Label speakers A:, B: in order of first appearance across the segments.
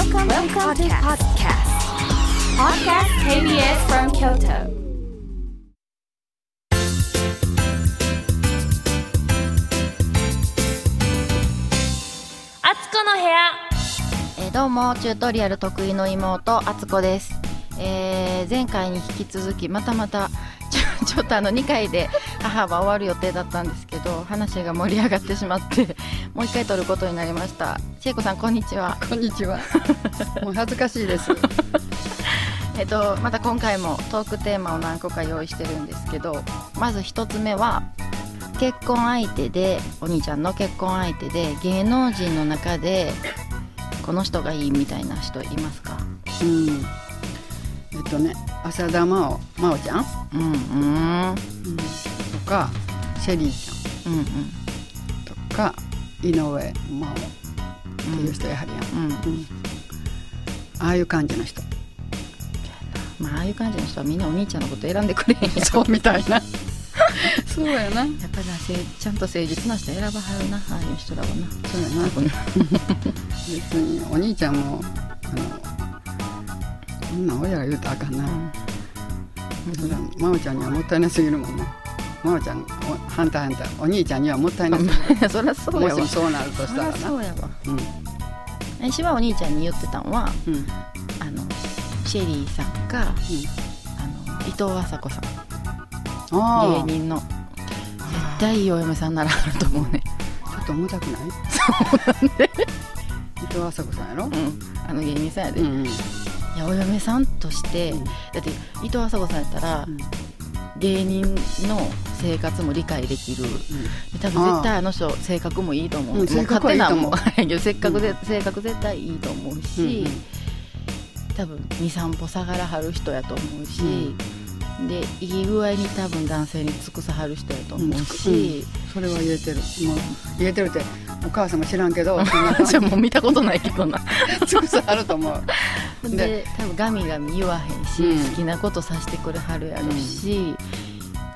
A: Welcome, Welcome to podcast. Podcast KBS from Kyoto.
B: あつこの部屋
C: えーどうもチュートリアル得意の妹あつこです、えー前回に引き続きまたまた ちょちょっとあの2回で母は終わる予定だったんですけど話が盛り上がってしまってもう1回撮ることになりました。千恵子さんこんにちは。
D: こんにちは。もう恥ずかしいです。
C: えっとまた今回もトークテーマを何個か用意してるんですけどまず1つ目は結婚相手でお兄ちゃんの結婚相手で芸能人の中でこの人がいいみたいな人いますか？
D: うん。えっとね、浅田真央、真央ちゃん、
C: うんうん。
D: うん、とか、シェリーち
C: うん。うん
D: ゃん。とか、井上真央っていう人やはりやん。
C: うん
D: うん。ああいう感じの人。
C: まあ、ああいう感じの人はみんなお兄ちゃんのこと選んでくれへんや
D: そうみたいな。そうやな。
C: やっぱりちゃんと誠実な人選ばはるなああいう人らはな
D: そうやな。別にお兄ちゃんも、あの、そんなん親が言うとあかんな。そら真央ちゃんにはもったいなすぎるもんな。真央ちゃん、お反対反対。お兄ちゃんにはもったいなすぎる。
C: そりゃそうやわ。
D: もそうなるとしたらな。
C: そうやわ。
D: うん。
C: 私はお兄ちゃんに言ってたんは
D: うん。
C: あのシェリーさんかあの伊藤麻子さん。芸人の。絶対いいお嫁さんならあると思うね。
D: ちょっと重たくない？そうなんで。伊藤麻子さんやろ？
C: うん。あの芸人さんやで、い
D: うん。
C: やお嫁さんとして、
D: うん。
C: だって伊藤麻子さんやったら、芸人の生活も理解できる。多分絶対あの人性格もいいと思う,、
D: うん
C: もう
D: 性格はいいと思う。
C: 勝手なもん。せっかくで、性格絶対いいと思うし、
D: うん
C: 多分23歩下がらはる人やと思うし、でいい具合に多分男性に尽くさはる人やと思うし、
D: それは言えてる。もう言えてるってお母さんも知らんけど
C: もう見たことないけどな。
D: じ尽くさあると思う
C: で多分ガミガミ言わへんし、
D: うん。
C: 好きなことさせてくれはるやろし、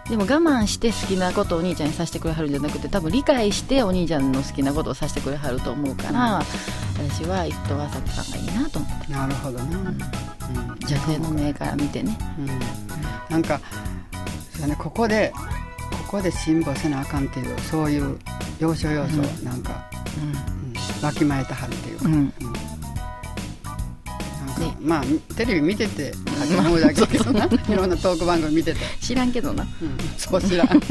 C: でも我慢して好きなことをお兄ちゃんにさせてくれはるんじゃなくて多分理解してお兄ちゃんの好きなことをさせてくれはると思うから、私は伊藤麻子さんがいいなと思って。
D: なるほどな、うん。
C: 女性の目から見てね。
D: うん。なんかそうねここでここで辛抱せなあかんっていうそういう要所要所
C: うん。
D: なんか、うん。わきまえたはるっていうか、
C: うん、うん。
D: なんか
C: ね。
D: まあテレビ見てて思うだけだけどな。いろんなトーク番組見てて、
C: 知らんけどな。
D: うん、そう知らん。勝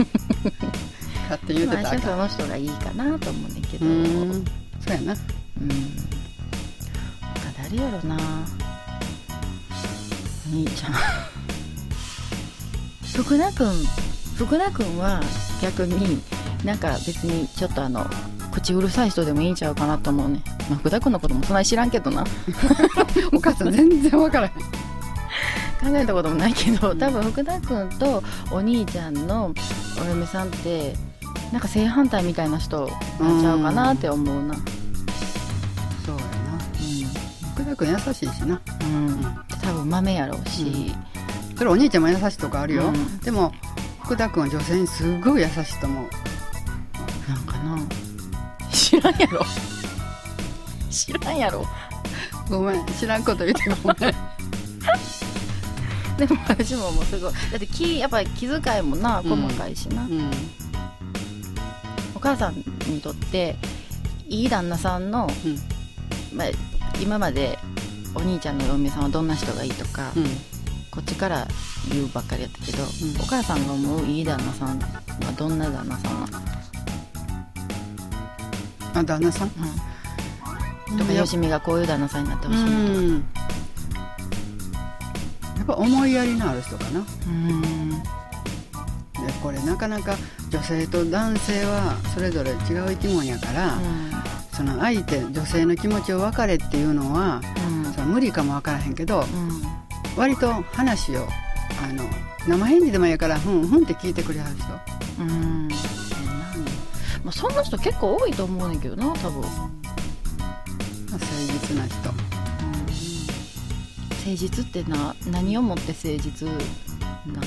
D: 手に言ってた
C: まあその人がいいかなと思うねんけど。
D: う
C: うん。
D: んそうやな。
C: 他誰やろな。お兄ちゃん。福田君。福田君は逆になんか別にちょっとあの口うるさい人でもいいんちゃうかなと思うね、まあ、福田君のこともそんなに知らんけどな。
D: お母さん全然わからへん。
C: 考えたこともないけど多分福田君とお兄ちゃんのお嫁さんってなんか正反対みたいな人なんちゃうかなって思うな。
D: そうやな。福田君優しいしな。
C: うん、うん、多分豆やろうし、
D: それお兄ちゃんも優しいとこあるよ、
C: うん。
D: でも福田君は女性にすごい優しいと思う。
C: なんかな。知らんやろ知らんやろ。
D: ごめん知らんこと言ってごめん。
C: でも私ももうすごい。だって気やっぱり気遣いもな
D: うん。
C: 細かいしな、
D: うん。
C: お母さんにとっていい旦那さんの、
D: うん。
C: まあ、今までお兄ちゃんの嫁さんはどんな人がいいとか、
D: うん。
C: こっちから言うばっかりやったけど、
D: ん。
C: お母さんが思ういい旦那さんはどんな旦那さんなの、
D: あ旦那さん？
C: うん、とかよしみがこういう旦那さんになってほしいなとか
D: うんやっぱ思いやりのある人かな。
C: うん。
D: でこれなかなか女性と男性はそれぞれ違う生き物やから、その相手女性の気持ちを分かれっていうのは
C: うん。
D: その無理かも分からへんけど
C: うん。
D: 割と話をあの生返事でもいいからふんふんって聞いてくれはる人。
C: うん。まあ、そんな人結構多いと思うねんけどな多分、
D: まあ誠実な人、うん、
C: 誠実ってな何をもって誠実な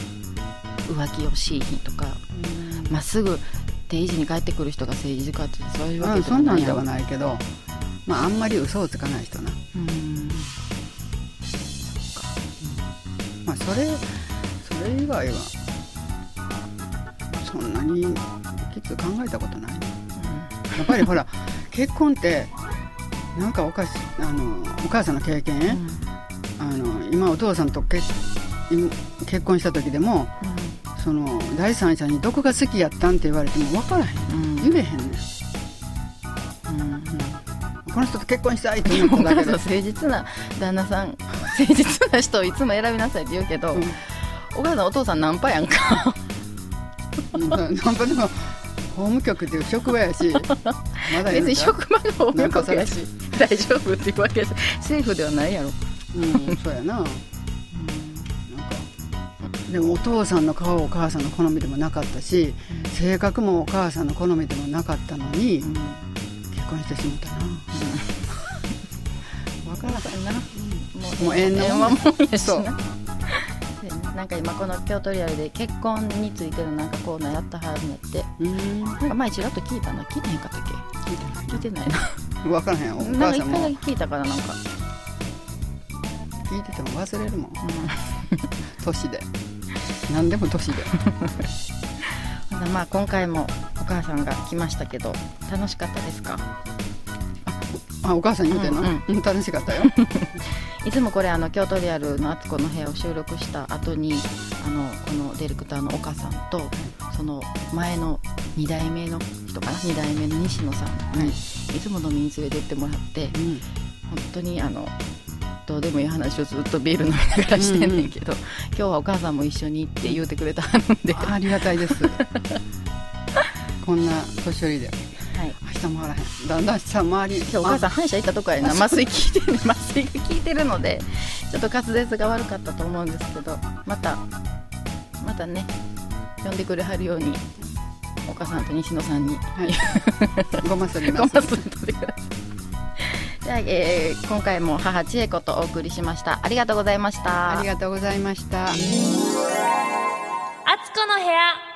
C: 浮気をしい日とか。ま、っすぐ定時に帰ってくる人が誠実かってそういうわけじゃないやろ、
D: うん、そんなんでは
C: ない
D: けど、まあ、あんまり嘘をつかない人な。
C: うん。
D: そっか、ん、まあそれそれ以外はそんなにきつ考えたことない、うん、やっぱりほら 結婚ってなんかおかしあのお母さんの経験、
C: うん。
D: あの今お父さんと結結婚した時でもその第三者にどこが好きやったんって言われても分からへん。
C: うん。
D: 言えへんねん。
C: うん
D: この人と結婚したいって思っただけで。
C: お母さん誠実な旦那さん誠実な人をいつも選びなさいって言うけど、
D: うん。
C: お母さんお父さんナンパやんか。
D: うんなんかでも法務局っていう職場やし まだ
C: 別に職場が法務局や
D: ナン
C: し 大丈夫っていうわけやし政府ではないやろ。
D: うんそうやな。なんかでもお父さんの顔お母さんの好みでもなかったし性格もお母さんの好みでもなかったのに
C: うん。
D: 結婚してしもたな。分からへんな。もう縁の
C: 縁はもんやし
D: そう。
C: なななんか今この京都リアルで結婚についてのなんかコーナーやったはるんやって。
D: うん。
C: なんか前ちらっと聞いたな。聞いてへんかったっけ聞いてない。な
D: 分からへんお
C: なんか一
D: 母さんも。
C: 回だけ聞いたからなんか、
D: 聞いてても忘れるもん。年で。何でも年で。
C: うん、まあ今回もお母さんが来ましたけど楽しかったですか？
D: あお母さん言うてんの、
C: うん。
D: うん楽しかったよ
C: いつもこれあの京都リアルのあつこの部屋を収録した後にあのこのディレクターの岡さんとその前の2代目の人かな？2代目の西野さんにい。つも飲みに連れてってもらって
D: うん。
C: 本当にあのどうでもいい話をずっとビール飲みながらしてんねんけど、今日はお母さんも一緒にって言うてくれたんで、は
D: ありがたいです。こんな年寄りで。
C: い、
D: 下回らへんだんだん下回り
C: 今日お母さん歯医者行ったとこやな。麻酔効いてる 麻酔が効いてるのでちょっと滑舌が悪かったと思うんですけどまたまたね呼んでくれはるようにお母さんと西野さんに。
D: はい。ごますり
C: ご
D: ます。
C: ますんとってくださいじゃあ、えー今回も母千恵子とお送りしました。ありがとうございました。
D: ありがとうございました。
B: あつこの部屋